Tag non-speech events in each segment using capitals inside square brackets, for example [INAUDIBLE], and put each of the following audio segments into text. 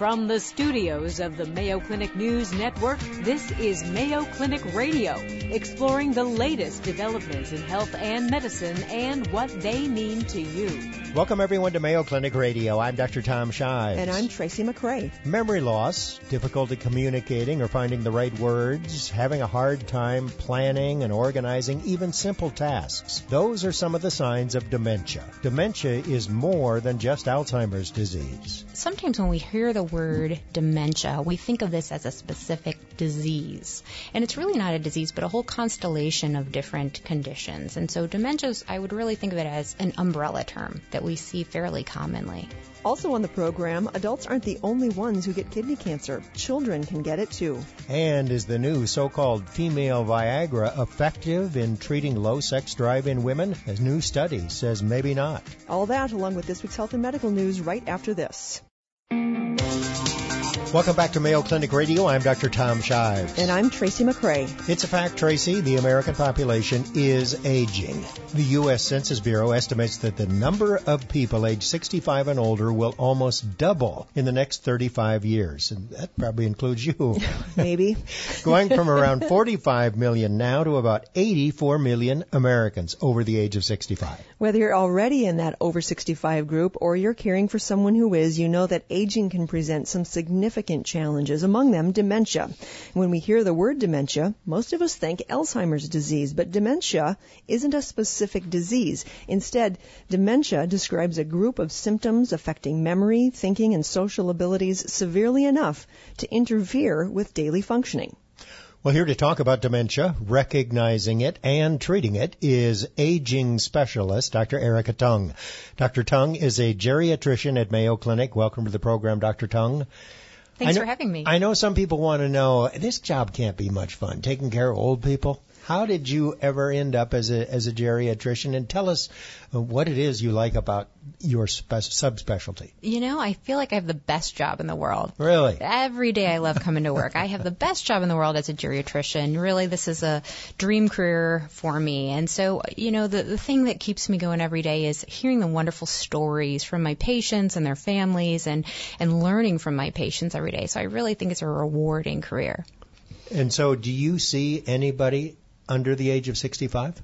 From the studios of the Mayo Clinic News Network, this is Mayo Clinic Radio, exploring the latest developments in health and medicine and what they mean to you. Welcome everyone to Mayo Clinic Radio. I'm Dr. Tom Shives. And I'm Tracy McCray. Memory loss, difficulty communicating or finding the right words, having a hard time planning and organizing even simple tasks. Those are some of the signs of dementia. Dementia is more than just Alzheimer's disease. Sometimes when we hear the word dementia, we think of this as a specific disease. And it's really not a disease, but a whole constellation of different conditions. And so dementia, I would really think of it as an umbrella term that we see fairly commonly. Also on the program, adults aren't the only ones who get kidney cancer. Children can get it too. And is the new so-called female Viagra effective in treating low sex drive in women? As new study says maybe not. All that along with this week's health and medical news right after this. うん。Welcome back to Mayo Clinic Radio. I'm Dr. Tom Shives. And I'm Tracy McCray. It's a fact, Tracy. The American population is aging. The U.S. Census Bureau estimates that the number of people aged 65 and older will almost double in the next 35 years. And that probably includes you. [LAUGHS] Maybe. [LAUGHS] Going from around 45 million now to about 84 million Americans over the age of 65. Whether you're already in that over 65 group or you're caring for someone who is, you know that aging can present some significant significant challenges, among them dementia. When we hear the word dementia, most of us think Alzheimer's disease, but dementia isn't a specific disease. Instead, dementia describes a group of symptoms affecting memory, thinking, and social abilities severely enough to interfere with daily functioning. Well, here to talk about dementia, recognizing it, and treating it is aging specialist Dr. Erica Tung. Dr. Tung is a geriatrician at Mayo Clinic. Welcome to the program, Dr. Tung. Thanks know, for having me. I know some people want to know this job can't be much fun, taking care of old people. How did you ever end up as a as a geriatrician? And tell us what it is you like about your spe- subspecialty. You know, I feel like I have the best job in the world. Really? Every day I love coming to work. I have the best job in the world as a geriatrician. Really, this is a dream career for me. And so, you know, the, the thing that keeps me going every day is hearing the wonderful stories from my patients and their families and, and learning from my patients every day. So I really think it's a rewarding career. And so, do you see anybody under the age of 65?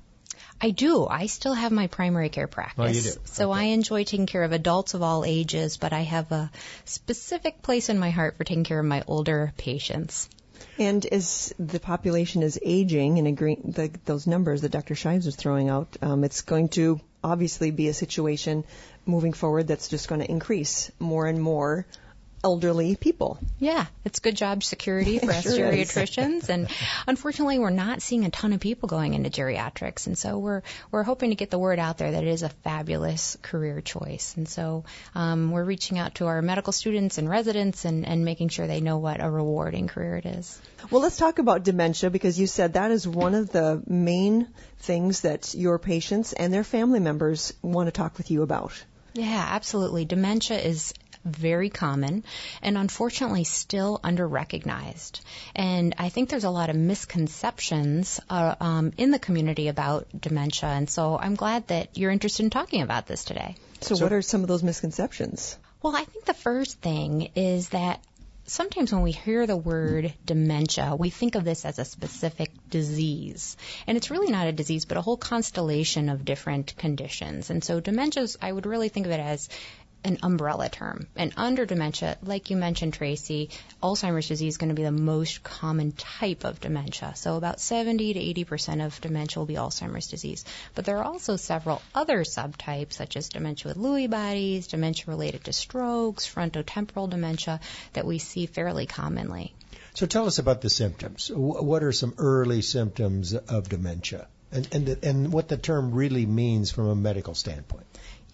I do. I still have my primary care practice. Oh, you do. So Okay. I enjoy taking care of adults of all ages, but I have a specific place in my heart for taking care of my older patients. And as the population is aging and agree, the, those numbers that Dr. Shives was throwing out, um, it's going to obviously be a situation moving forward that's just going to increase more and more elderly people. Yeah, it's good job security [LAUGHS] for us Sure is. geriatricians, and unfortunately, we're not seeing a ton of people going into geriatrics, and so we're we're hoping to get the word out there that it is a fabulous career choice, and so um, we're reaching out to our medical students and residents and, and making sure they know what a rewarding career it is. Well, let's talk about dementia because you said that is one of the main things that your patients and their family members want to talk with you about. Yeah, absolutely. Dementia is very common and unfortunately still underrecognized. And I think there's a lot of misconceptions uh, um, in the community about dementia. And so I'm glad that you're interested in talking about this today. So, So- what are some of those misconceptions? Well, I think the first thing is that sometimes when we hear the word dementia, we think of this as a specific disease. And it's really not a disease, but a whole constellation of different conditions. And so dementias, I would really think of it as an umbrella term. And under dementia, like you mentioned, Tracy, Alzheimer's disease is going to be the most common type of dementia. So about 70 to 80 percent of dementia will be Alzheimer's disease. But there are also several other subtypes, such as dementia with Lewy bodies, dementia related to strokes, frontotemporal dementia, that we see fairly commonly. So tell us about the symptoms. What are some early symptoms of dementia? And, and, and what the term really means from a medical standpoint.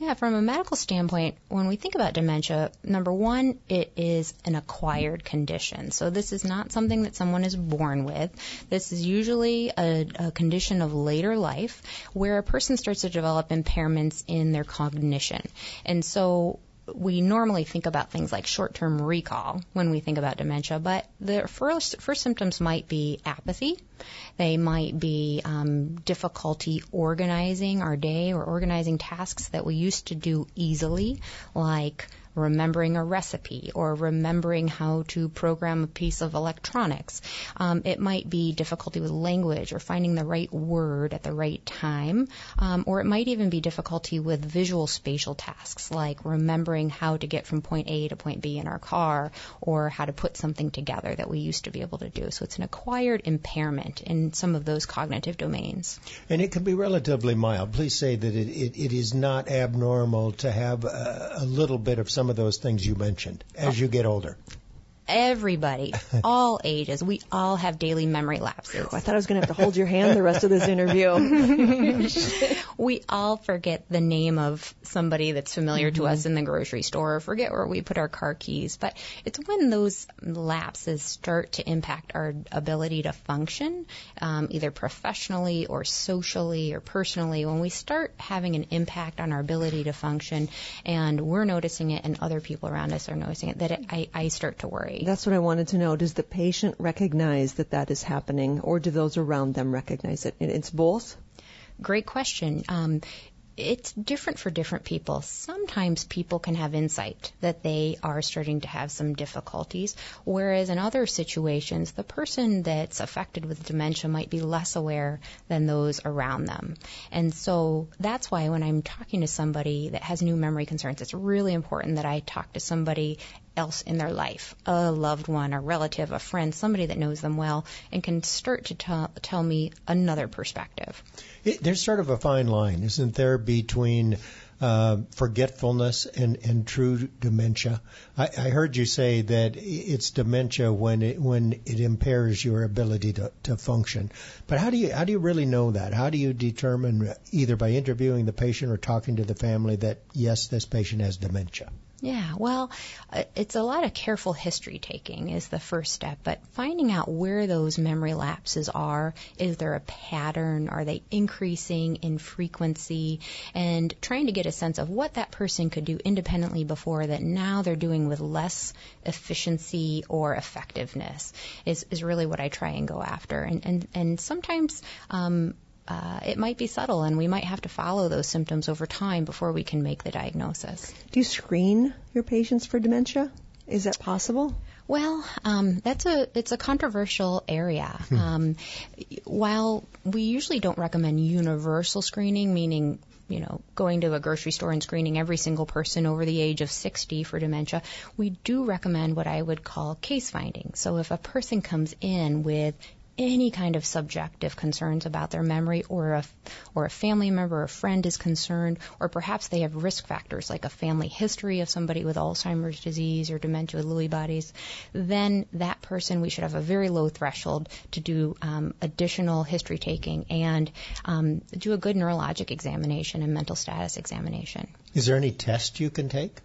Yeah, from a medical standpoint, when we think about dementia, number one, it is an acquired condition. So this is not something that someone is born with. This is usually a, a condition of later life where a person starts to develop impairments in their cognition. And so we normally think about things like short-term recall when we think about dementia, but the first first symptoms might be apathy. They might be um, difficulty organizing our day or organizing tasks that we used to do easily, like remembering a recipe or remembering how to program a piece of electronics. Um, it might be difficulty with language or finding the right word at the right time, um, or it might even be difficulty with visual spatial tasks like remembering how to get from point A to point B in our car or how to put something together that we used to be able to do. So it's an acquired impairment in some of those cognitive domains. And it can be relatively mild. Please say that it, it, it is not abnormal to have a, a little bit of some of those things you mentioned as you get older everybody, [LAUGHS] all ages, we all have daily memory lapses. I thought I was going to have to hold your hand the rest of this interview. [LAUGHS] we all forget the name of somebody that's familiar mm-hmm. to us in the grocery store, or forget where we put our car keys. But it's when those lapses start to impact our ability to function, um, either professionally or socially or personally, when we start having an impact on our ability to function, and we're noticing it, and other people around us are noticing it, that it, I, I start to worry. That's what I wanted to know. Does the patient recognize that that is happening, or do those around them recognize it? It's both? Great question. Um, it's different for different people. Sometimes people can have insight that they are starting to have some difficulties, whereas in other situations, the person that's affected with dementia might be less aware than those around them. And so that's why when I'm talking to somebody that has new memory concerns, it's really important that I talk to somebody else in their life, a loved one, a relative, a friend, somebody that knows them well, and can start to tell, tell me another perspective. It, there's sort of a fine line, isn't there, between uh, forgetfulness and, and true dementia. I, I heard you say that it's dementia when it when it impairs your ability to, to function. But how do you how do you really know that? How do you determine either by interviewing the patient or talking to the family that yes, this patient has dementia? Yeah, well, uh, it's a lot of careful history taking is the first step, but finding out where those memory lapses are, is there a pattern, are they increasing in frequency, and trying to get a sense of what that person could do independently before that now they're doing with less efficiency or effectiveness is, is really what I try and go after. And, and, and sometimes, um, uh, it might be subtle, and we might have to follow those symptoms over time before we can make the diagnosis. Do you screen your patients for dementia? Is that possible? Well, um, that's a it's a controversial area. Hmm. Um, while we usually don't recommend universal screening, meaning you know going to a grocery store and screening every single person over the age of 60 for dementia, we do recommend what I would call case finding. So if a person comes in with any kind of subjective concerns about their memory or a, or a family member or a friend is concerned or perhaps they have risk factors like a family history of somebody with Alzheimer's disease or dementia with Lewy bodies, then that person we should have a very low threshold to do um, additional history taking and um, do a good neurologic examination and mental status examination. Is there any test you can take?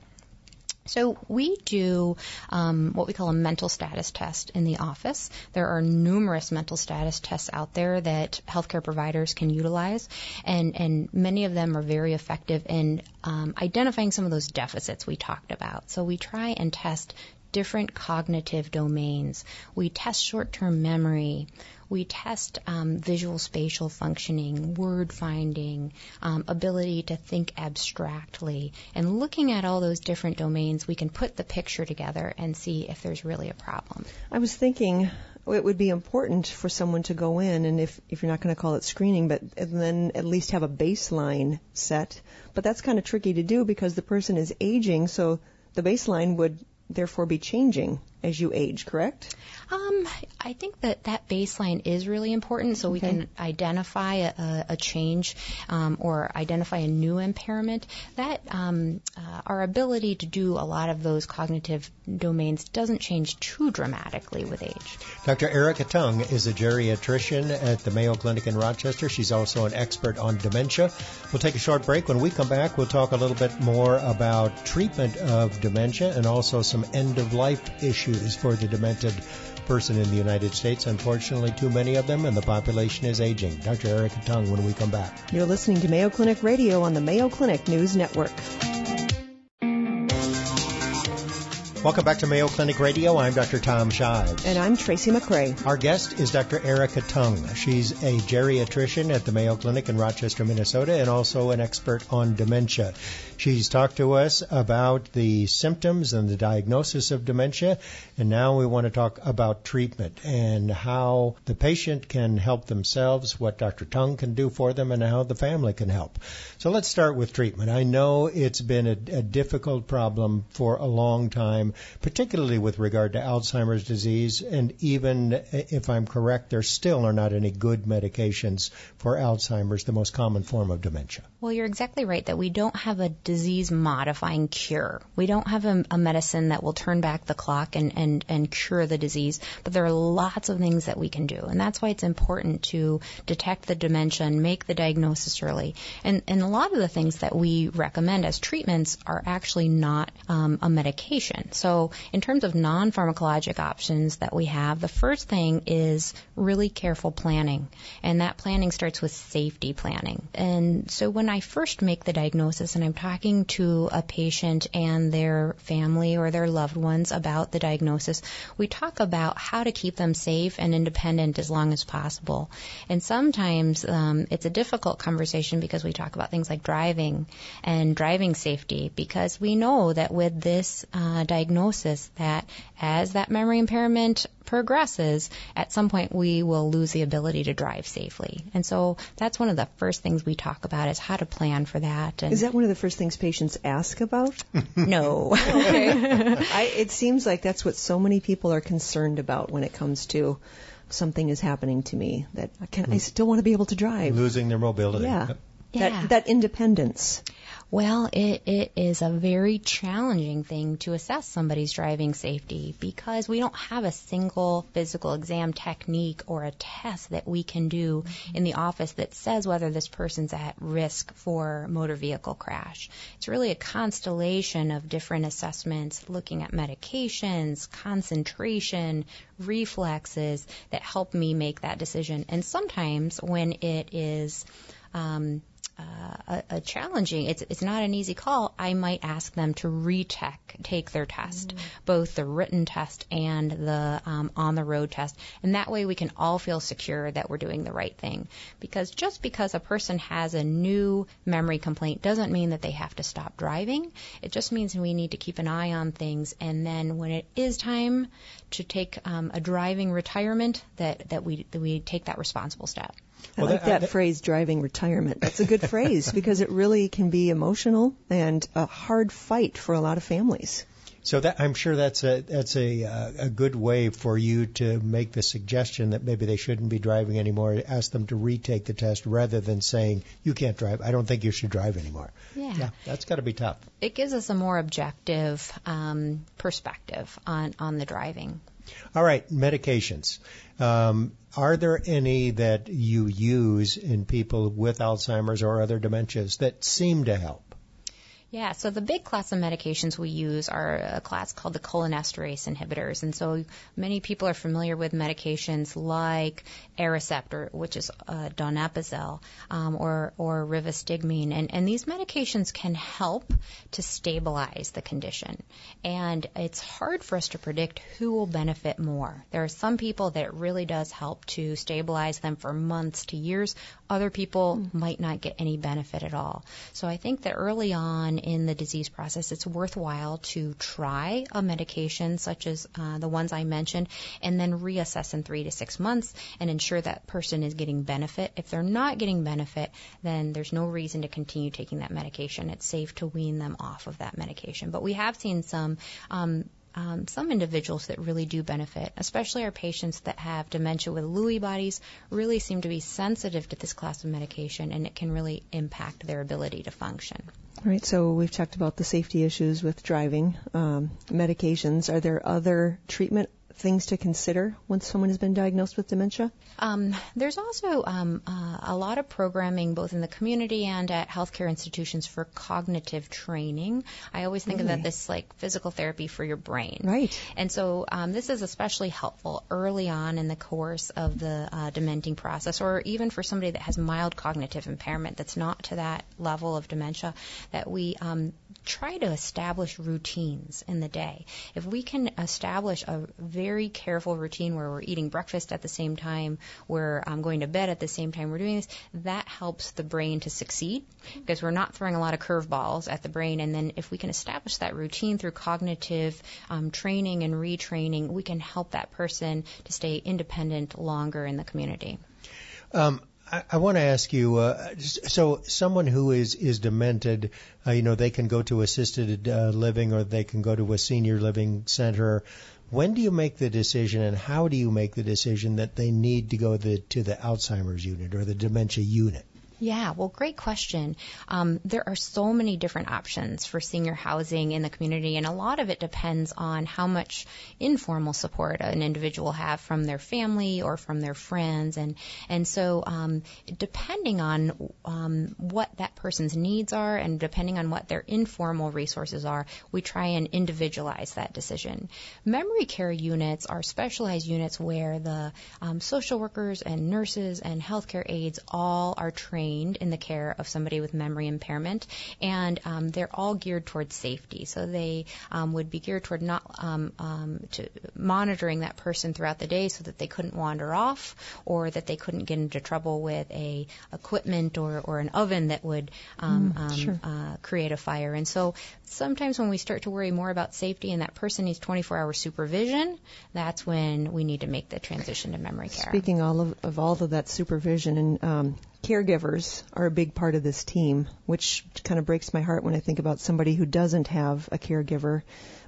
So we do um, what we call a mental status test in the office. There are numerous mental status tests out there that healthcare providers can utilize, and and many of them are very effective in um, identifying some of those deficits we talked about. So we try and test different cognitive domains. We test short-term memory we test um, visual spatial functioning, word finding, um, ability to think abstractly. And looking at all those different domains, we can put the picture together and see if there's really a problem. I was thinking it would be important for someone to go in and if, if you're not going to call it screening, but then at least have a baseline set. But that's kind of tricky to do because the person is aging, so the baseline would therefore be changing as you age, correct? Um, I think that that baseline is really important so we can identify a, a change um, or identify a new impairment. That um, uh, our ability to do a lot of those cognitive domains doesn't change too dramatically with age. Dr. Erica Tung is a geriatrician at the Mayo Clinic in Rochester. She's also an expert on dementia. We'll take a short break. When we come back, we'll talk a little bit more about treatment of dementia and also some end of life issues for the demented person in the United States. Unfortunately, too many of them, and the population is aging. Dr. Erica Tung, when we come back. You're listening to Mayo Clinic Radio on the Mayo Clinic News Network. Welcome back to Mayo Clinic Radio. I'm Dr. Tom Shives. And I'm Tracy McCray. Our guest is Dr. Erica Tung. She's a geriatrician at the Mayo Clinic in Rochester, Minnesota, and also an expert on dementia. She's talked to us about the symptoms and the diagnosis of dementia, and now we want to talk about treatment and how the patient can help themselves, what Dr. Tung can do for them, and how the family can help. So let's start with treatment. I know it's been a, a difficult problem for a long time, particularly with regard to Alzheimer's disease, and even if I'm correct, there still are not any good medications for Alzheimer's, the most common form of dementia. Well, you're exactly right that we don't have a disease modifying cure. We don't have a, a, medicine that will turn back the clock and, and, and cure the disease, but there are lots of things that we can do. And that's why it's important to detect the dementia and make the diagnosis early. And, and a lot of the things that we recommend as treatments are actually not um, a medication. So in terms of non-pharmacologic options that we have, the first thing is really careful planning. And that planning starts with safety planning. And so when I first make the diagnosis and I'm talking to a patient and their family or their loved ones about the diagnosis, we talk about how to keep them safe and independent as long as possible. And sometimes um, it's a difficult conversation because we talk about things like driving and driving safety because we know that with this uh, diagnosis that as that memory impairment progresses, at some point we will lose the ability to drive safely. And so that's one of the first things we talk about is how to plan for that. And is that one of the first things patients ask about? [LAUGHS] no. [LAUGHS] okay. I, it seems like that's what so many people are concerned about when it comes to something is happening to me that I can I hmm. still want to be able to drive. Losing their mobility. Yeah. Yeah. That, that independence. Well, it, it is a very challenging thing to assess somebody's driving safety because we don't have a single physical exam technique or a test that we can do in the office that says whether this person's at risk for motor vehicle crash. It's really a constellation of different assessments looking at medications, concentration, reflexes that help me make that decision. And sometimes when it is um, uh, a, a, challenging. It's it's not an easy call. I might ask them to retech take their test, mm-hmm. both the written test and the um, on the road test, and that way we can all feel secure that we're doing the right thing. Because just because a person has a new memory complaint doesn't mean that they have to stop driving. It just means we need to keep an eye on things, and then when it is time to take um, a driving retirement, that that we that we take that responsible step. I well, like that, that, phrase, driving retirement. That's a good [LAUGHS] phrase because it really can be emotional and a hard fight for a lot of families. So that I'm sure that's a that's a uh, a good way for you to make the suggestion that maybe they shouldn't be driving anymore. Ask them to retake the test rather than saying you can't drive. I don't think you should drive anymore. Yeah, yeah that's got to be tough. It gives us a more objective um, perspective on on the driving. All right, medications. Um, are there any that you use in people with Alzheimer's or other dementias that seem to help? Yeah, so the big class of medications we use are a class called the cholinesterase inhibitors. And so many people are familiar with medications like Aricept, which is uh, donepezil, um, or, or rivastigmine. And, and these medications can help to stabilize the condition. And it's hard for us to predict who will benefit more. There are some people that it really does help to stabilize them for months to years. Other people mm. might not get any benefit at all. So I think that early on, in the disease process, it's worthwhile to try a medication such as uh, the ones I mentioned and then reassess in three to six months and ensure that person is getting benefit. If they're not getting benefit, then there's no reason to continue taking that medication. It's safe to wean them off of that medication. But we have seen some um, um, some individuals that really do benefit, especially our patients that have dementia with Lewy bodies, really seem to be sensitive to this class of medication, and it can really impact their ability to function. All right, so we've talked about the safety issues with driving, um, medications. Are there other treatment things to consider when someone has been diagnosed with dementia? Um, there's also um, uh, a lot of programming both in the community and at healthcare institutions for cognitive training. I always think really? of that this like physical therapy for your brain. Right. And so um, this is especially helpful early on in the course of the uh, dementing process, or even for somebody that has mild cognitive impairment that's not to that level of dementia, that we um, try to establish routines in the day. If we can establish a very careful routine where we're eating breakfast at the same time, we're um, going to bed at the same time we're doing this, that helps the brain to succeed because we're not throwing a lot of curveballs at the brain. And then if we can establish that routine through cognitive um, training and retraining, we can help that person to stay independent longer in the community. Um, I, I want to ask you. Uh, so, someone who is is demented, uh, you know, they can go to assisted uh, living or they can go to a senior living center. When do you make the decision, and how do you make the decision that they need to go the, to the Alzheimer's unit or the dementia unit? Yeah, well, great question. Um, there are so many different options for senior housing in the community, and a lot of it depends on how much informal support an individual have from their family or from their friends, and and so um, depending on um, what that person's needs are, and depending on what their informal resources are, we try and individualize that decision. Memory care units are specialized units where the um, social workers and nurses and healthcare aides all are trained trained in the care of somebody with memory impairment, and um, they're all geared towards safety. So they um, would be geared toward not um, um, to monitoring that person throughout the day so that they couldn't wander off or that they couldn't get into trouble with a equipment or, or an oven that would um, mm, um, sure. uh, create a fire. And so sometimes when we start to worry more about safety and that person needs 24-hour supervision, that's when we need to make the transition to memory care. Speaking all of, of all of that supervision and um, caregivers are a big part of this team, which kind of breaks my heart when I think about somebody who doesn't have a caregiver.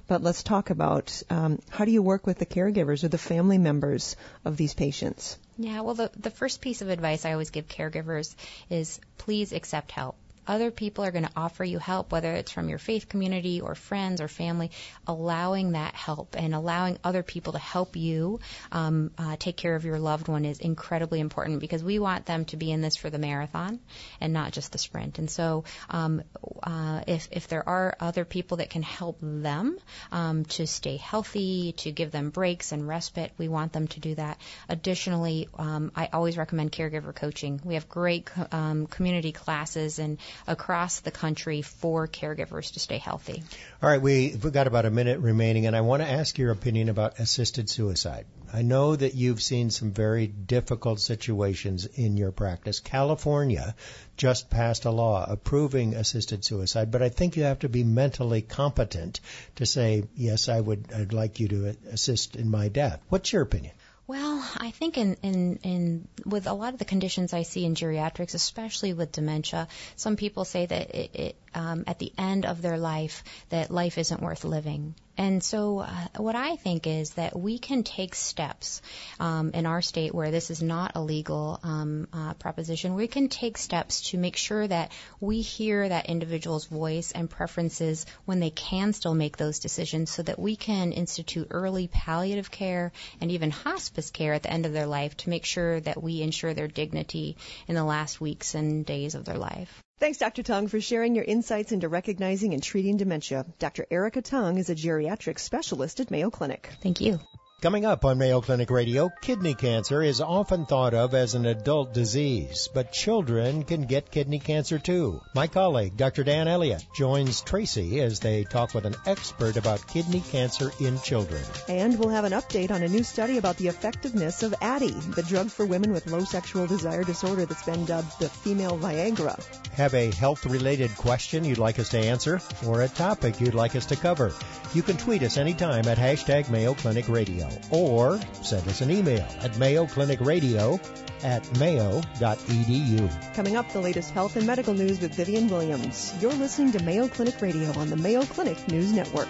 But let's talk about um, how do you work with the caregivers or the family members of these patients? Yeah, well, the, the first piece of advice I always give caregivers is please accept help other people are going to offer you help, whether it's from your faith community or friends or family, allowing that help and allowing other people to help you um, uh, take care of your loved one is incredibly important because we want them to be in this for the marathon and not just the sprint. And so, um, uh, if if there are other people that can help them um, to stay healthy, to give them breaks and respite, we want them to do that. Additionally, um, I always recommend caregiver coaching. We have great um, community classes and across the country for caregivers to stay healthy. All right, we've got about a minute remaining, and I want to ask your opinion about assisted suicide. I know that you've seen some very difficult situations in your practice. California just passed a law approving assisted suicide, but I think you have to be mentally competent to say, yes, I would, I'd like you to assist in my death. What's your opinion? Well, I think in, in, in with a lot of the conditions I see in geriatrics, especially with dementia, some people say that it, it um, at the end of their life that life isn't worth living. And so, uh, what I think is that we can take steps um, in our state where this is not a legal um, uh, proposition. We can take steps to make sure that we hear that individual's voice and preferences when they can still make those decisions, so that we can institute early palliative care and even hospice care at the end of their life to make sure that we ensure their dignity in the last weeks and days of their life. Thanks, Dr. Tung, for sharing your insights into recognizing and treating dementia. Dr. Erica Tung is a geriatric specialist at Mayo Clinic. Thank you. Coming up on Mayo Clinic Radio, kidney cancer is often thought of as an adult disease, but children can get kidney cancer too. My colleague, Dr. Dan Elliott, joins Tracy as they talk with an expert about kidney cancer in children. And we'll have an update on a new study about the effectiveness of Addyi, the drug for women with low sexual desire disorder that's been dubbed the female Viagra. Have a health related question you'd like us to answer or a topic you'd like us to cover? You can tweet us anytime at hashtag Mayo Clinic Radio or send us an email at mayoclinicradio at mayo.edu. Coming up, the latest health and medical news with Vivian Williams. You're listening to Mayo Clinic Radio on the Mayo Clinic News Network.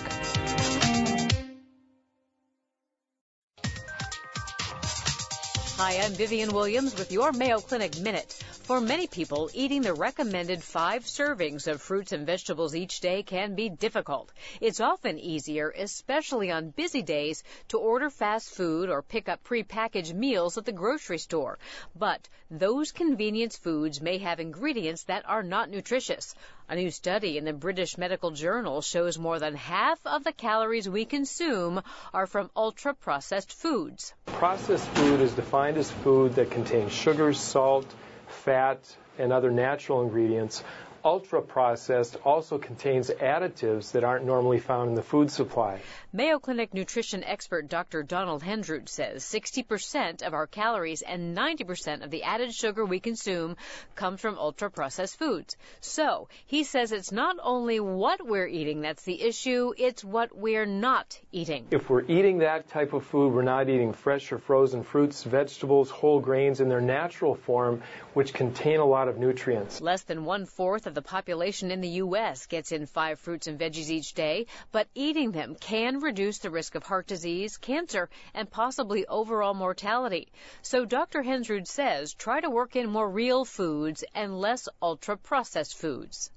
Hi, I'm Vivian Williams with your Mayo Clinic Minute. For many people, eating the recommended five servings of fruits and vegetables each day can be difficult. It's often easier, especially on busy days, to order fast food or pick up prepackaged meals at the grocery store. But those convenience foods may have ingredients that are not nutritious. A new study in the British Medical Journal shows more than half of the calories we consume are from ultra processed foods. Processed food is defined as food that contains sugars, salt, fat, and other natural ingredients ultra processed also contains additives that aren't normally found in the food supply. Mayo Clinic nutrition expert Dr. Donald Hensrud says 60% of our calories and 90% of the added sugar we consume comes from ultra processed foods. So, he says it's not only what we're eating that's the issue, it's what we're not eating. If we're eating that type of food, we're not eating fresh or frozen fruits, vegetables, whole grains in their natural form, which contain a lot of nutrients. Less than one fourth of the population in the U.S. gets in five fruits and veggies each day, but eating them can reduce the risk of heart disease, cancer, and possibly overall mortality. So Dr. Hensrud says try to work in more real foods and less ultra processed foods.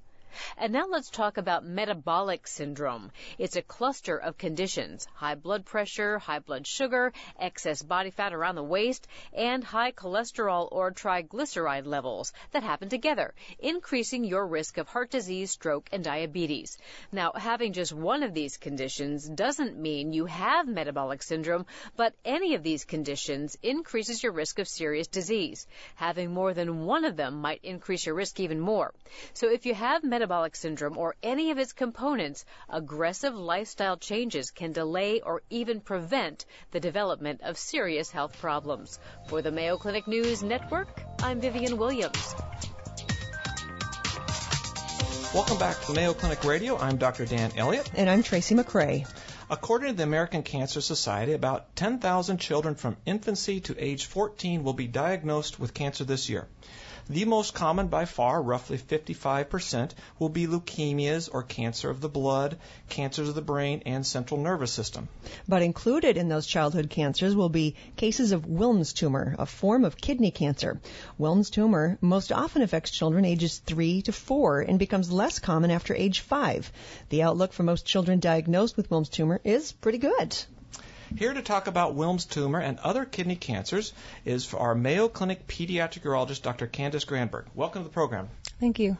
And now let's talk about metabolic syndrome. It's a cluster of conditions high blood pressure, high blood sugar, excess body fat around the waist, and high cholesterol or triglyceride levels that happen together, increasing your risk of heart disease, stroke, and diabetes. Now, having just one of these conditions doesn't mean you have metabolic syndrome, but any of these conditions increases your risk of serious disease. Having more than one of them might increase your risk even more. So if you have metabolic metabolic syndrome or any of its components, aggressive lifestyle changes can delay or even prevent the development of serious health problems. For the Mayo Clinic News Network, I'm Vivian Williams. Welcome back to Mayo Clinic Radio. I'm Dr. Dan Elliott. And I'm Tracy McCray. According to the American Cancer Society, about 10,000 children from infancy to age 14 will be diagnosed with cancer this year. The most common by far, roughly 55%, will be leukemias or cancer of the blood, cancers of the brain, and central nervous system. But included in those childhood cancers will be cases of Wilms tumor, a form of kidney cancer. Wilms tumor most often affects children ages 3 to 4 and becomes less common after age 5. The outlook for most children diagnosed with Wilms tumor is pretty good. Here to talk about Wilms tumor and other kidney cancers is our Mayo Clinic pediatric urologist, Dr. Candace Granberg. Welcome to the program. Thank you.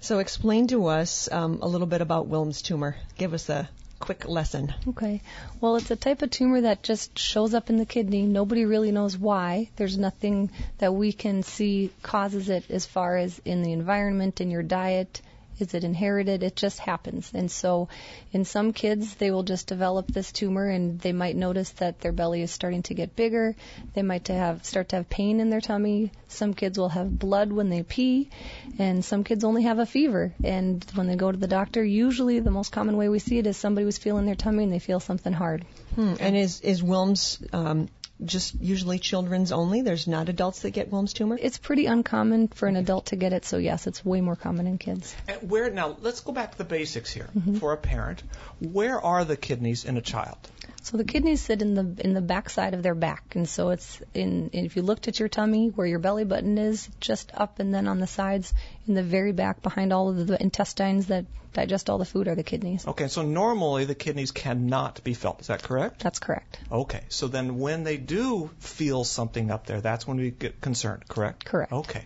So, explain to us um, a little bit about Wilms tumor. Give us a quick lesson. Okay. Well, it's a type of tumor that just shows up in the kidney. Nobody really knows why. There's nothing that we can see causes it as far as in the environment, in your diet, is it inherited? It just happens. And so in some kids, they will just develop this tumor and they might notice that their belly is starting to get bigger. They might have, start to have pain in their tummy. Some kids will have blood when they pee and some kids only have a fever. And when they go to the doctor, usually the most common way we see it is somebody was feeling their tummy and they feel something hard. Hmm. And is, is Wilms um, just usually children's only? There's not adults that get Wilms tumor? It's pretty uncommon for an adult to get it, so yes, it's way more common in kids. And where now? Let's go back to the basics here Mm-hmm. for a parent. Where are the kidneys in a child? So the kidneys sit in the in the back side of their back, and so it's in. If you looked at your tummy, where your belly button is, just up and then on the sides, in the very back, behind all of the intestines that digest all the food, are the kidneys. Okay, so normally the kidneys cannot be felt. Is that correct? That's correct. Okay, so then when they do feel something up there, that's when we get concerned, correct? Correct. Okay.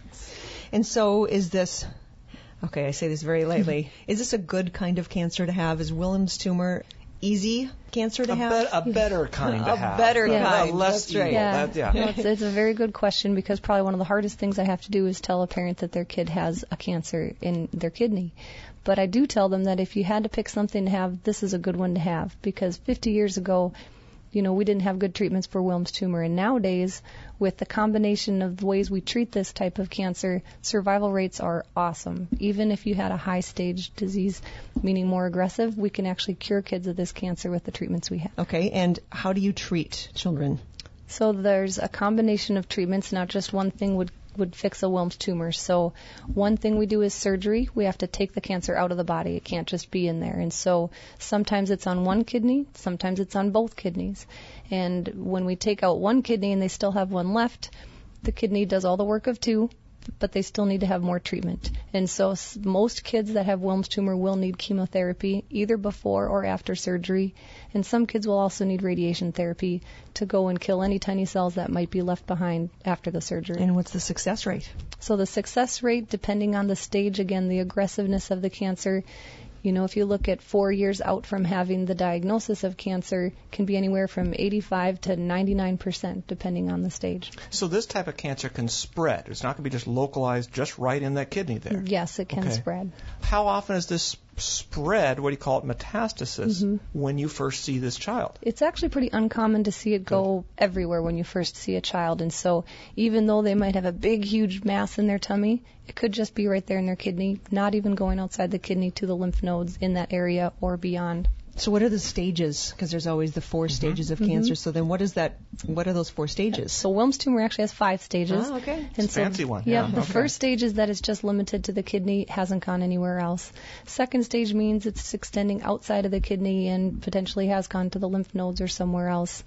And so is this, okay, I say this very lightly, [LAUGHS] is this a good kind of cancer to have? Is Wilms tumor easy cancer to A, have? bet- a better [LAUGHS] kind to A have. better A- a kind, less that's right. Yeah, That- yeah. No, it's, it's a very good question because probably one of the hardest things I have to do is tell a parent that their kid has a cancer in their kidney. But I do tell them that if you had to pick something to have, this is a good one to have because 50 years ago, you know, we didn't have good treatments for Wilms tumor, and nowadays, with the combination of the ways we treat this type of cancer, survival rates are awesome. Even if you had a high stage disease, meaning more aggressive, we can actually cure kids of this cancer with the treatments we have. Okay, and how do you treat children? So there's a combination of treatments, not just one thing would would fix a Wilms tumor. So one thing we do is surgery. We have to take the cancer out of the body. It can't just be in there. And so sometimes it's on one kidney, sometimes it's on both kidneys. And when we take out one kidney and they still have one left, the kidney does all the work of two, but they still need to have more treatment. And so s- most kids that have Wilms tumor will need chemotherapy either before or after surgery. And some kids will also need radiation therapy to go and kill any tiny cells that might be left behind after the surgery. And what's the success rate? So the success rate, depending on the stage, again, the aggressiveness of the cancer, You know, if you look at four years out from having the diagnosis of cancer, can be anywhere from 85 to 99 percent, depending on the stage. So this type of cancer can spread. It's not going to be just localized, just right in that kidney there. Yes, it can Okay. spread. How often is this spread? What do you call it? Metastasis. Mm-hmm. When you first see this child. It's actually pretty uncommon to see it go everywhere when you first see a child. And so, even though they might have a big, huge mass in their tummy, it could just be right there in their kidney, not even going outside the kidney to the lymph nodes in that area or beyond. So what are the stages? Because there's always the 4 stages of cancer. So then what is that? What are those four stages? So, Wilms tumor actually has five stages. Ah, okay. And It's a fancy one, Yeah, yeah, the okay. first stage is that it's just limited to the kidney, hasn't gone anywhere else. Second stage means it's extending outside of the kidney and potentially has gone to the lymph nodes or somewhere else.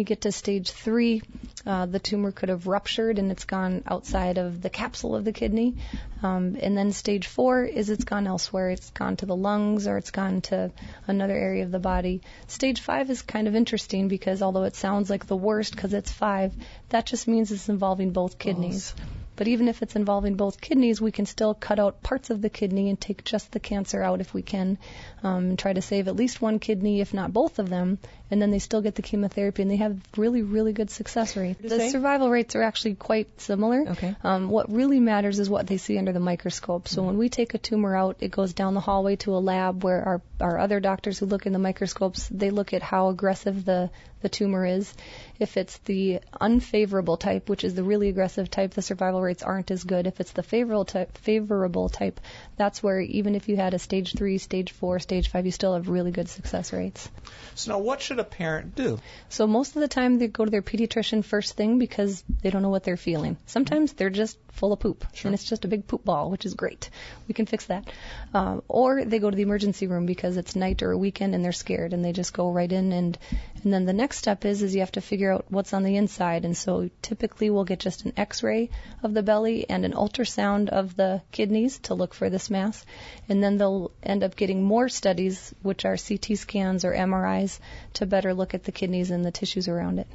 You get to stage three, uh, the tumor could have ruptured and it's gone outside of the capsule of the kidney. Um, and then stage four is it's gone elsewhere. It's gone to the lungs or it's gone to another area of the body. Stage five is kind of interesting because although it sounds like the worst because it's five, that just means it's involving both kidneys. But even if it's involving both kidneys, we can still cut out parts of the kidney and take just the cancer out if we can, um, and try to save at least one kidney, if not both of them. And then they still get the chemotherapy, and they have really, really good success rate. The they? survival rates are actually quite similar. Okay. Um, what really matters is what they see under the microscope. So when we take a tumor out, it goes down the hallway to a lab where our, our other doctors who look in the microscopes, they look at how aggressive the, the tumor is. If it's the unfavorable type, which is the really aggressive type, the survival rates aren't as good. If it's the favorable type, favorable type, that's where even if you had a stage three, stage four, stage five, you still have really good success rates. So now, what should a parent do? So most of the time they go to their pediatrician first thing because they don't know what they're feeling. Sometimes they're just full of poop and it's just a big poop ball, which is great. We can fix that. Um, or they go to the emergency room because it's night or a weekend and they're scared and they just go right in and and then the next step is is you have to figure out what's on the inside and so typically we'll get just an x-ray of the belly and an ultrasound of the kidneys to look for this mass and then they'll end up getting more studies which are CT scans or MRIs to better look at the kidneys and the tissues around it.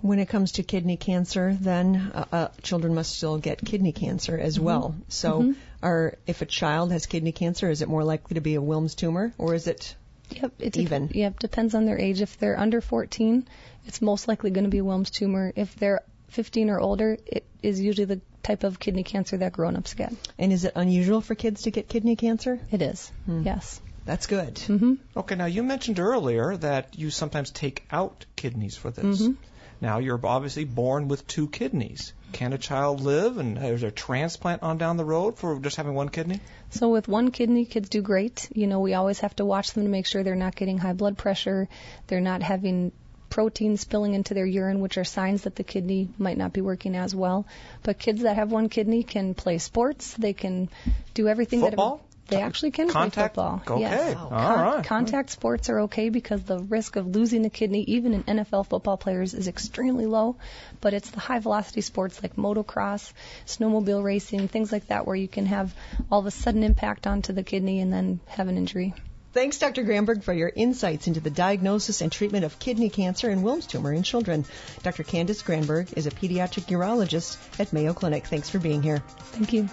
When it comes to kidney cancer, then uh, uh, children must still get kidney cancer as well. So, are if a child has kidney cancer, is it more likely to be a Wilms tumor, or is it Yep, it Even. Dep- yep, depends on their age. If they're under 14, it's most likely going to be a Wilms tumor. If they're 15 or older, it is usually the type of kidney cancer that grown-ups get. and is it unusual for kids to get kidney cancer? It is. Yes. That's good. Mhm. Okay, now you mentioned earlier that you sometimes take out kidneys for this. Mm-hmm. Now you're obviously born with two kidneys. Can a child live and is there a transplant on down the road for just having one kidney? So with one kidney, kids do great. You know, we always have to watch them to make sure they're not getting high blood pressure, they're not having protein spilling into their urine, which are signs that the kidney might not be working as well. But kids that have one kidney can play sports. They can do everything Football? That they actually can Contact? play football. Okay. Yes. All Con- right. Contact sports are okay because the risk of losing a kidney, even in NFL football players, is extremely low. But it's the high velocity sports like motocross, snowmobile racing, things like that, where you can have all of a sudden impact onto the kidney and then have an injury. Thanks, Dr. Granberg, for your insights into the diagnosis and treatment of kidney cancer and Wilms tumor in children. Dr. Candace Granberg is a pediatric urologist at Mayo Clinic. Thanks for being here. Thank you.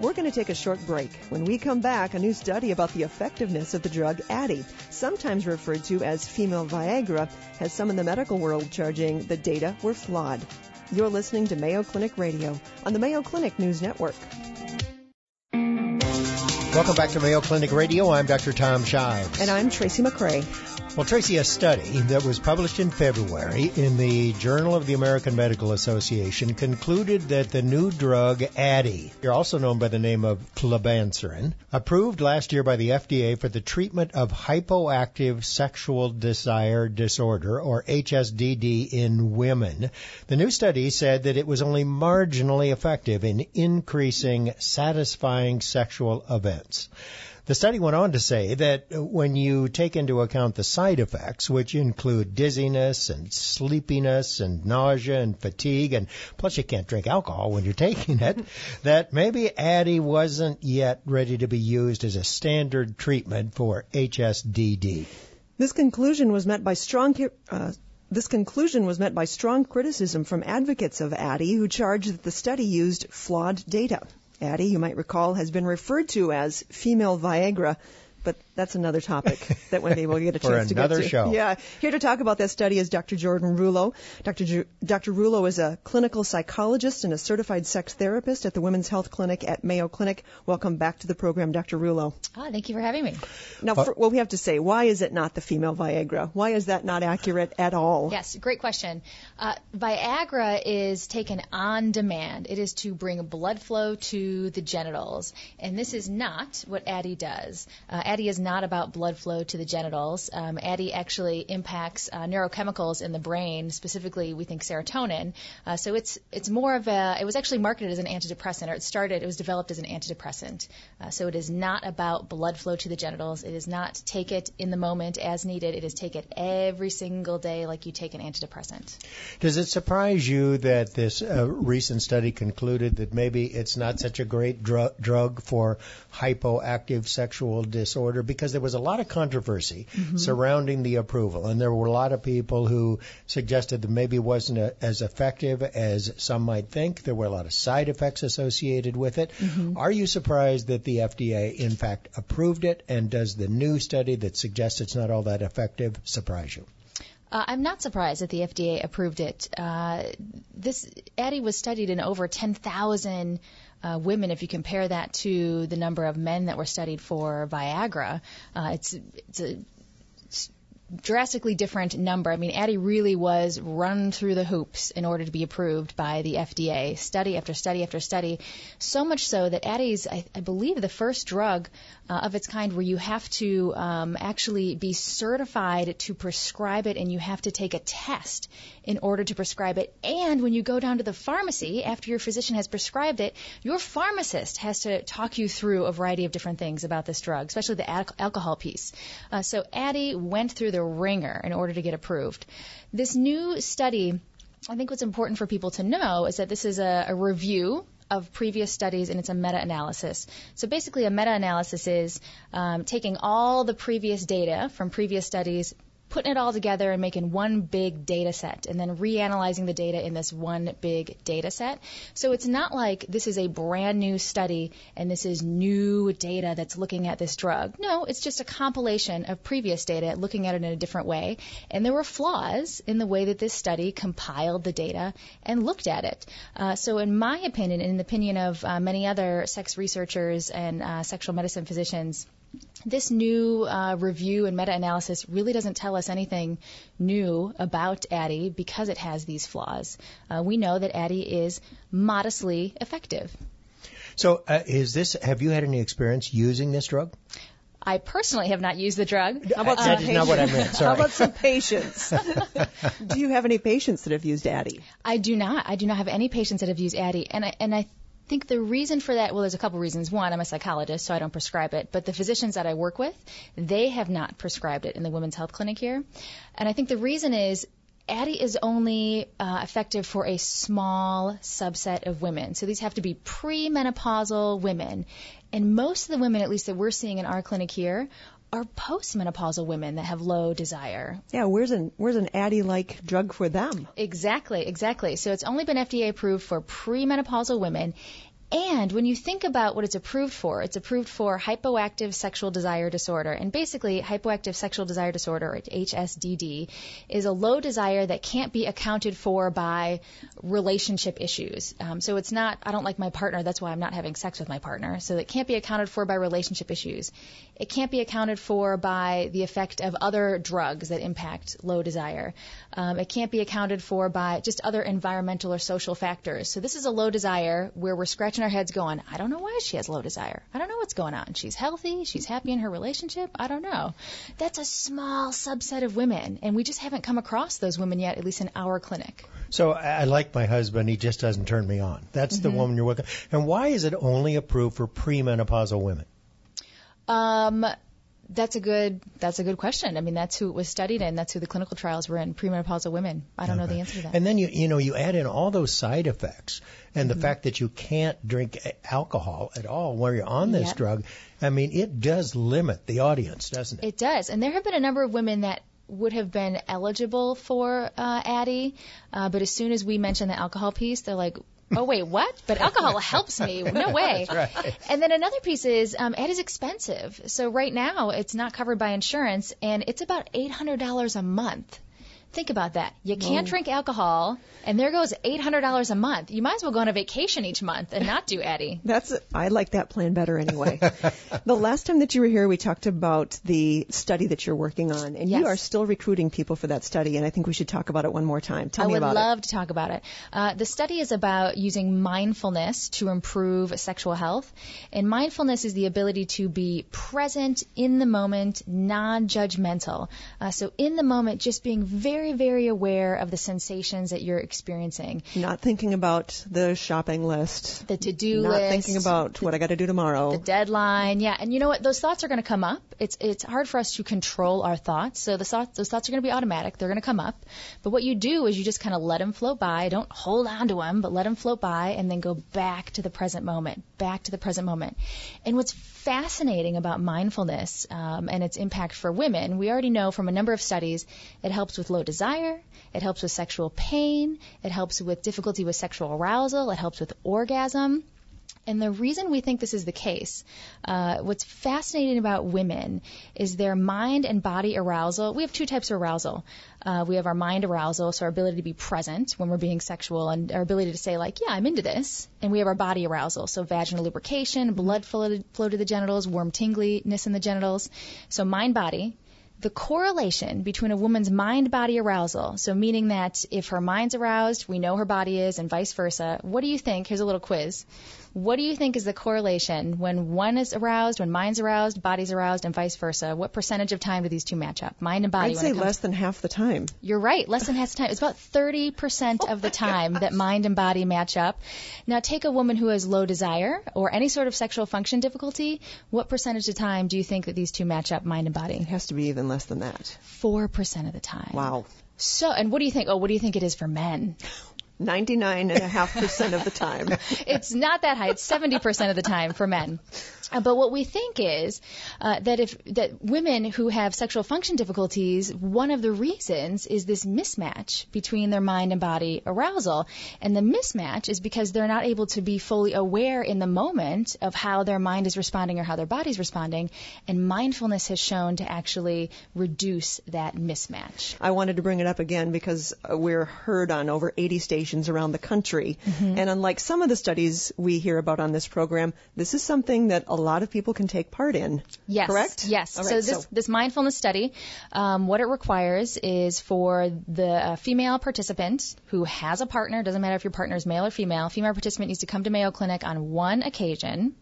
We're going to take a short break. When we come back, a new study about the effectiveness of the drug Addyi, sometimes referred to as female Viagra, has some in the medical world charging the data were flawed. You're listening to Mayo Clinic Radio on the Mayo Clinic News Network. Welcome back to Mayo Clinic Radio. I'm Dr. Tom Shives. And I'm Tracy McCray. Well, Tracy, a study that was published in February in the Journal of the American Medical Association concluded that the new drug Addyi, also known by the name of flibanserin, approved last year by the FDA for the treatment of hypoactive sexual desire disorder, or HSDD, in women. The new study said that it was only marginally effective in increasing satisfying sexual events. The study went on to say that when you take into account the side effects, which include dizziness and sleepiness and nausea and fatigue, and plus you can't drink alcohol when you're [LAUGHS] taking it, that maybe Addyi wasn't yet ready to be used as a standard treatment for HSDD. This conclusion was met by strong uh, this conclusion was met by strong criticism from advocates of Addyi who charged that the study used flawed data. Addyi, you might recall, has been referred to as female Viagra but that's another topic that maybe we'll get a For [LAUGHS] chance to get another to. show. Yeah. Here to talk about that study is Dr. Jordan Rullo. Dr. Ju- Dr. Rullo is a clinical psychologist and a certified sex therapist at the Women's Health Clinic at Mayo Clinic. Welcome back to the program, Dr. Rullo. Ah, thank you for having me. Now, for, what we have to say, why is it not the female Viagra? Why is that not accurate at all? Yes, great question. Uh, Viagra is taken on demand. It is to bring blood flow to the genitals, and this is not what Addyi does. Uh, Addyi is not about blood flow to the genitals. Um, Addyi actually impacts uh, neurochemicals in the brain, specifically we think serotonin. Uh, so it's it's more of a. It was actually marketed as an antidepressant, or it started. It was developed as an antidepressant. Uh, so it is not about blood flow to the genitals. It is not take it in the moment as needed. It is take it every single day like you take an antidepressant. Does it surprise you that this uh, recent study concluded that maybe it's not such a great dr- drug for hypoactive sexual disorder? Because there was a lot of controversy Mm-hmm. surrounding the approval, and there were a lot of people who suggested that maybe it wasn't a, as effective as some might think. There were a lot of side effects associated with it. Mm-hmm. Are you surprised that the FDA, in fact, approved it? And does the new study that suggests it's not all that effective surprise you? Uh, I'm not surprised that the FDA approved it. Uh, this Addyi was studied in over 10,000 uh, women. If you compare that to the number of men that were studied for Viagra, uh, it's it's a drastically different number. I mean, Addyi really was run through the hoops in order to be approved by the FDA, study after study after study. So much so that Addyi's, I, I believe, the first drug uh, of its kind where you have to um, actually be certified to prescribe it and you have to take a test in order to prescribe it. And when you go down to the pharmacy after your physician has prescribed it, your pharmacist has to talk you through a variety of different things about this drug, especially the al- alcohol piece. Uh, so Addyi went through the ringer in order to get approved. This new study, I think what's important for people to know is that this is a, a review of previous studies and it's a meta-analysis. So basically, a meta-analysis is um, taking all the previous data from previous studies, putting it all together and making one big data set and then reanalyzing the data in this one big data set. So it's not like this is a brand new study and this is new data that's looking at this drug. No, it's just a compilation of previous data looking at it in a different way. And there were flaws in the way that this study compiled the data and looked at it. Uh, so in my opinion, and in the opinion of uh, many other sex researchers and uh, sexual medicine physicians, this new uh, review and meta-analysis really doesn't tell us anything new about Addyi because it has these flaws. Uh, we know that Addyi is modestly effective. So, uh, is this? Have you had any experience using this drug? I personally have not used the drug. How about That some is not what I meant. How about some patients? [LAUGHS] Do you have any patients that have used Addyi? I do not. I do not have any patients that have used Addyi, and I, and I think the reason for that, well, there's a couple reasons. One, I'm a psychologist, so I don't prescribe it. But the physicians that I work with, they have not prescribed it in the women's health clinic here. And I think the reason is Addyi is only uh, effective for a small subset of women. So these have to be premenopausal women. And most of the women, at least that we're seeing in our clinic here, are postmenopausal women that have low desire. Yeah, where's an where's an Addyi-like drug for them? Exactly, exactly. So it's only been FDA approved for premenopausal women. And when you think about what it's approved for, it's approved for hypoactive sexual desire disorder. And basically, hypoactive sexual desire disorder, or HSDD, is a low desire that can't be accounted for by relationship issues. Um, so it's not, I don't like my partner, that's why I'm not having sex with my partner. So it can't be accounted for by relationship issues. It can't be accounted for by the effect of other drugs that impact low desire. Um, it can't be accounted for by just other environmental or social factors. So this is a low desire where we're scratching our heads going, I don't know why she has low desire. I don't know what's going on. She's healthy. She's happy in her relationship. I don't know. That's a small subset of women, and we just haven't come across those women yet, at least in our clinic. So I I like my husband. He just doesn't turn me on. That's Mm-hmm. the woman you're working. And why is it only approved for premenopausal women? Um, that's a good that's a good question. I mean, that's who it was studied in. That's who the clinical trials were in. Premenopausal women. I don't know the answer to that. And then you you know you add in all those side effects and Mm-hmm. the fact that you can't drink alcohol at all while you're on this Yep. drug. I mean, it does limit the audience, doesn't it? It does, and there have been a number of women that would have been eligible for uh, Addyi, uh, but as soon as we mention the alcohol piece, they're like, oh wait, what? But alcohol helps me. No [LAUGHS] way. right. And then another piece is um, it is expensive. So right now it's not covered by insurance, and it's about eight hundred dollars a month. Think about that. You can't Whoa. drink alcohol, and there goes $800 a month. You might as well go on a vacation each month and not do Addyi. [LAUGHS] That's I like that plan better anyway. the last time that you were here, we talked about the study that you're working on, and Yes. you are still recruiting people for that study. And I think we should talk about it one more time. Tell I me would love to talk about it. Uh, the study is about using mindfulness to improve sexual health. And mindfulness is the ability to be present in the moment, non judgmental. Uh, so, in the moment, just being very, very very aware of the sensations that you're experiencing. Not thinking about the shopping list. The to do list, Not thinking about what I got to do tomorrow. the deadline. Yeah, and you know what? Those thoughts are going to come up. It's it's hard for us to control our thoughts. So the thoughts those thoughts are going to be automatic. They're going to come up. But what you do is you just kind of let them float by. Don't hold on to them, but let them float by, and then go back to the present moment. Back to the present moment. And what's fascinating about mindfulness um, and its impact for women, we already know from a number of studies, it helps with low desire. It helps with sexual pain. It helps with difficulty with sexual arousal. It helps with orgasm. And the reason we think this is the case, uh, what's fascinating about women is their mind and body arousal. We have two types of arousal. Uh, we have our mind arousal, so our ability to be present when we're being sexual, and our ability to say like, "Yeah, I'm into this." And we have our body arousal, so vaginal lubrication, blood flow, flow to the genitals, warm tingliness in the genitals. So mind body the correlation between a woman's mind body arousal, so meaning that if her mind's aroused, we know her body is, and vice versa. What do you think? Here's a little quiz. What do you think is the correlation when one is aroused, when mind's aroused, body's aroused, and vice versa? What percentage of time do these two match up? Mind and body. I'd say less than half the time. you're right. Less than half the time. It's about 30% of the [LAUGHS] oh time that mind and body match up. Now, take a woman who has low desire or any sort of sexual function difficulty. What percentage of time do you think that these two match up, mind and body? It has to be even less than that. 4% of the time. Wow. So, and what do you think? Oh, what do you think it is for men? [LAUGHS] 99.5% of the time. [LAUGHS] it's not that high. It's 70% of the time for men. Uh, but what we think is uh, that if that women who have sexual function difficulties, one of the reasons is this mismatch between their mind and body arousal, and the mismatch is because they're not able to be fully aware in the moment of how their mind is responding or how their body's responding, and mindfulness has shown to actually reduce that mismatch. I wanted to bring it up again because uh, we're heard on over 80 stations around the country. Mm-hmm. And unlike some of the studies we hear about on this program, this is something that a lot of people can take part in. Yes. Correct? Yes. All so this so- this mindfulness study, um, what it requires is for the uh, female participant who has a partner, doesn't matter if your partner is male or female, female participant needs to come to Mayo Clinic on one occasion.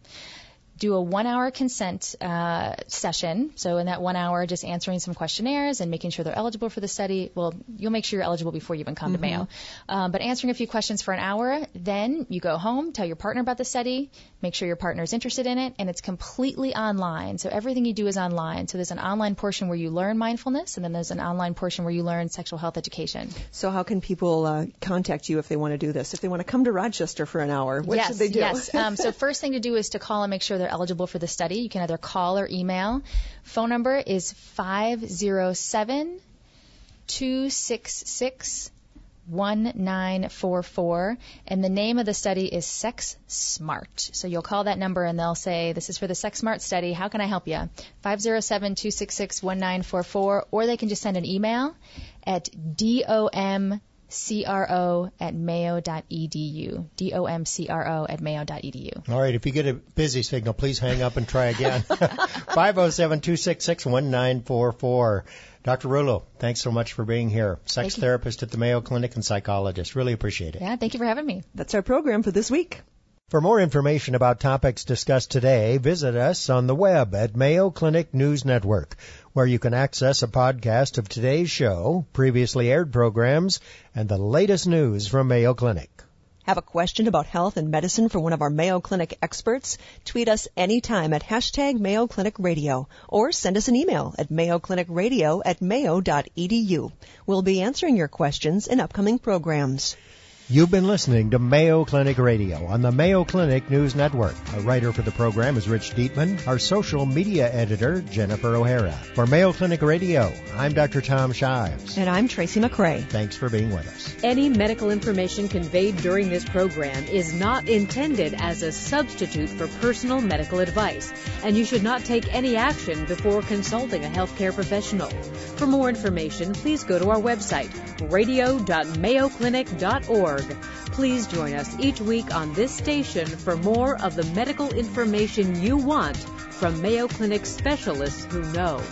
Do a one hour consent uh, session. So, in that one hour, just answering some questionnaires and making sure they're eligible for the study. Well, you'll make sure you're eligible before you even come to Mayo. Um, but answering a few questions for an hour, then you go home, tell your partner about the study, make sure your partner is interested in it, and it's completely online. So everything you do is online. So there's an online portion where you learn mindfulness, and then there's an online portion where you learn sexual health education. So how can people uh, contact you if they want to do this? If they want to come to Rochester for an hour, what yes, should they do? yes. Um, so [LAUGHS] first thing to do is to call and make sure they're eligible for the study. You can either call or email. Phone number is 507 266 1944 and the name of the study is Sex Smart. So you'll call that number and they'll say, This is for the Sex Smart study. How can I help you? 507 266 1944 or they can just send an email at DOM C-R-O at mayo.edu. D-O-M-C-R-O at mayo.edu. All right, if you get a busy signal, please hang up and try again. [LAUGHS] 507 266 1944. Dr. Rullo, thanks so much for being here. Sex Thank you. therapist at the Mayo Clinic and psychologist. Really appreciate it. Yeah, thank you for having me. That's our program for this week. For more information about topics discussed today, visit us on the web at Mayo Clinic News Network, where you can access a podcast of today's show, previously aired programs, and the latest news from Mayo Clinic. Have a question about health and medicine for one of our Mayo Clinic experts? Tweet us anytime at hashtag Mayo Clinic Radio or send us an email at mayoclinicradio at mayo.edu. We'll be answering your questions in upcoming programs. You've been listening to Mayo Clinic Radio on the Mayo Clinic News Network. A writer for the program is Rich Dietman. Our social media editor, Jennifer O'Hara. For Mayo Clinic Radio, I'm Dr. Tom Shives. And I'm Tracy McCray. Thanks for being with us. Any medical information conveyed during this program is not intended as a substitute for personal medical advice, and you should not take any action before consulting a healthcare professional. For more information, please go to our website, radio.mayoclinic.org. Please join us each week on this station for more of the medical information you want from Mayo Clinic specialists who know.